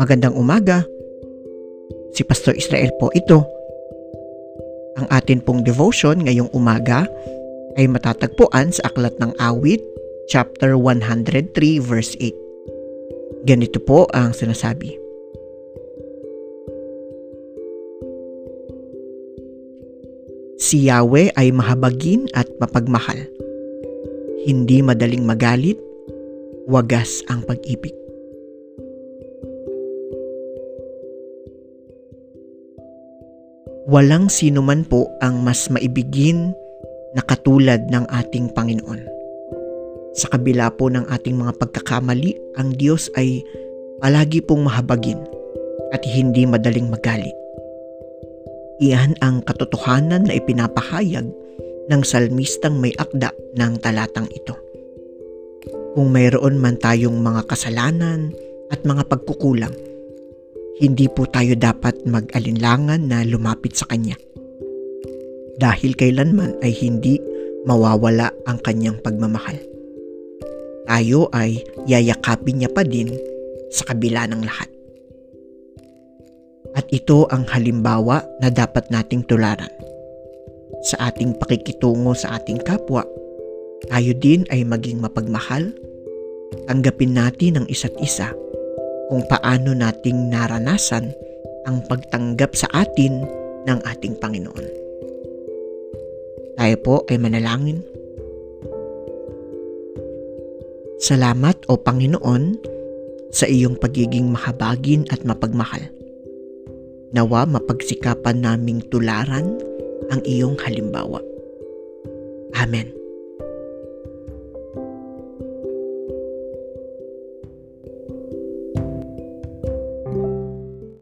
Magandang umaga. Si Pastor Israel po ito. Ang atin pong devotion ngayong umaga ay matatagpuan sa Aklat ng Awit, chapter 103, verse 8. Ganito po ang sinasabi. Si Yahweh ay mahabagin at mapagmahal. Hindi madaling magalit, wagas ang pag-ibig. Walang sino man po ang mas maibigin na katulad ng ating Panginoon. Sa kabila po ng ating mga pagkakamali, ang Diyos ay palagi pong mahabagin at hindi madaling magalit. Iyan ang katotohanan na ipinapahayag ng salmistang may akda ng talatang ito. Kung mayroon man tayong mga kasalanan at mga pagkukulang, hindi po tayo dapat mag-alinlangan na lumapit sa Kanya. Dahil kailanman ay hindi mawawala ang Kanyang pagmamahal. Tayo ay yayakapin niya pa din sa kabila ng lahat. At ito ang halimbawa na dapat nating tularan. Sa ating pakikitungo sa ating kapwa, tayo din ay maging mapagmahal, tanggapin natin ang isa't isa kung paano nating naranasan ang pagtanggap sa atin ng ating Panginoon. Tayo po ay manalangin. Salamat o Panginoon sa iyong pagiging mahabagin at mapagmahal. Nawa mapagsikapan naming tularan ang iyong halimbawa. Amen.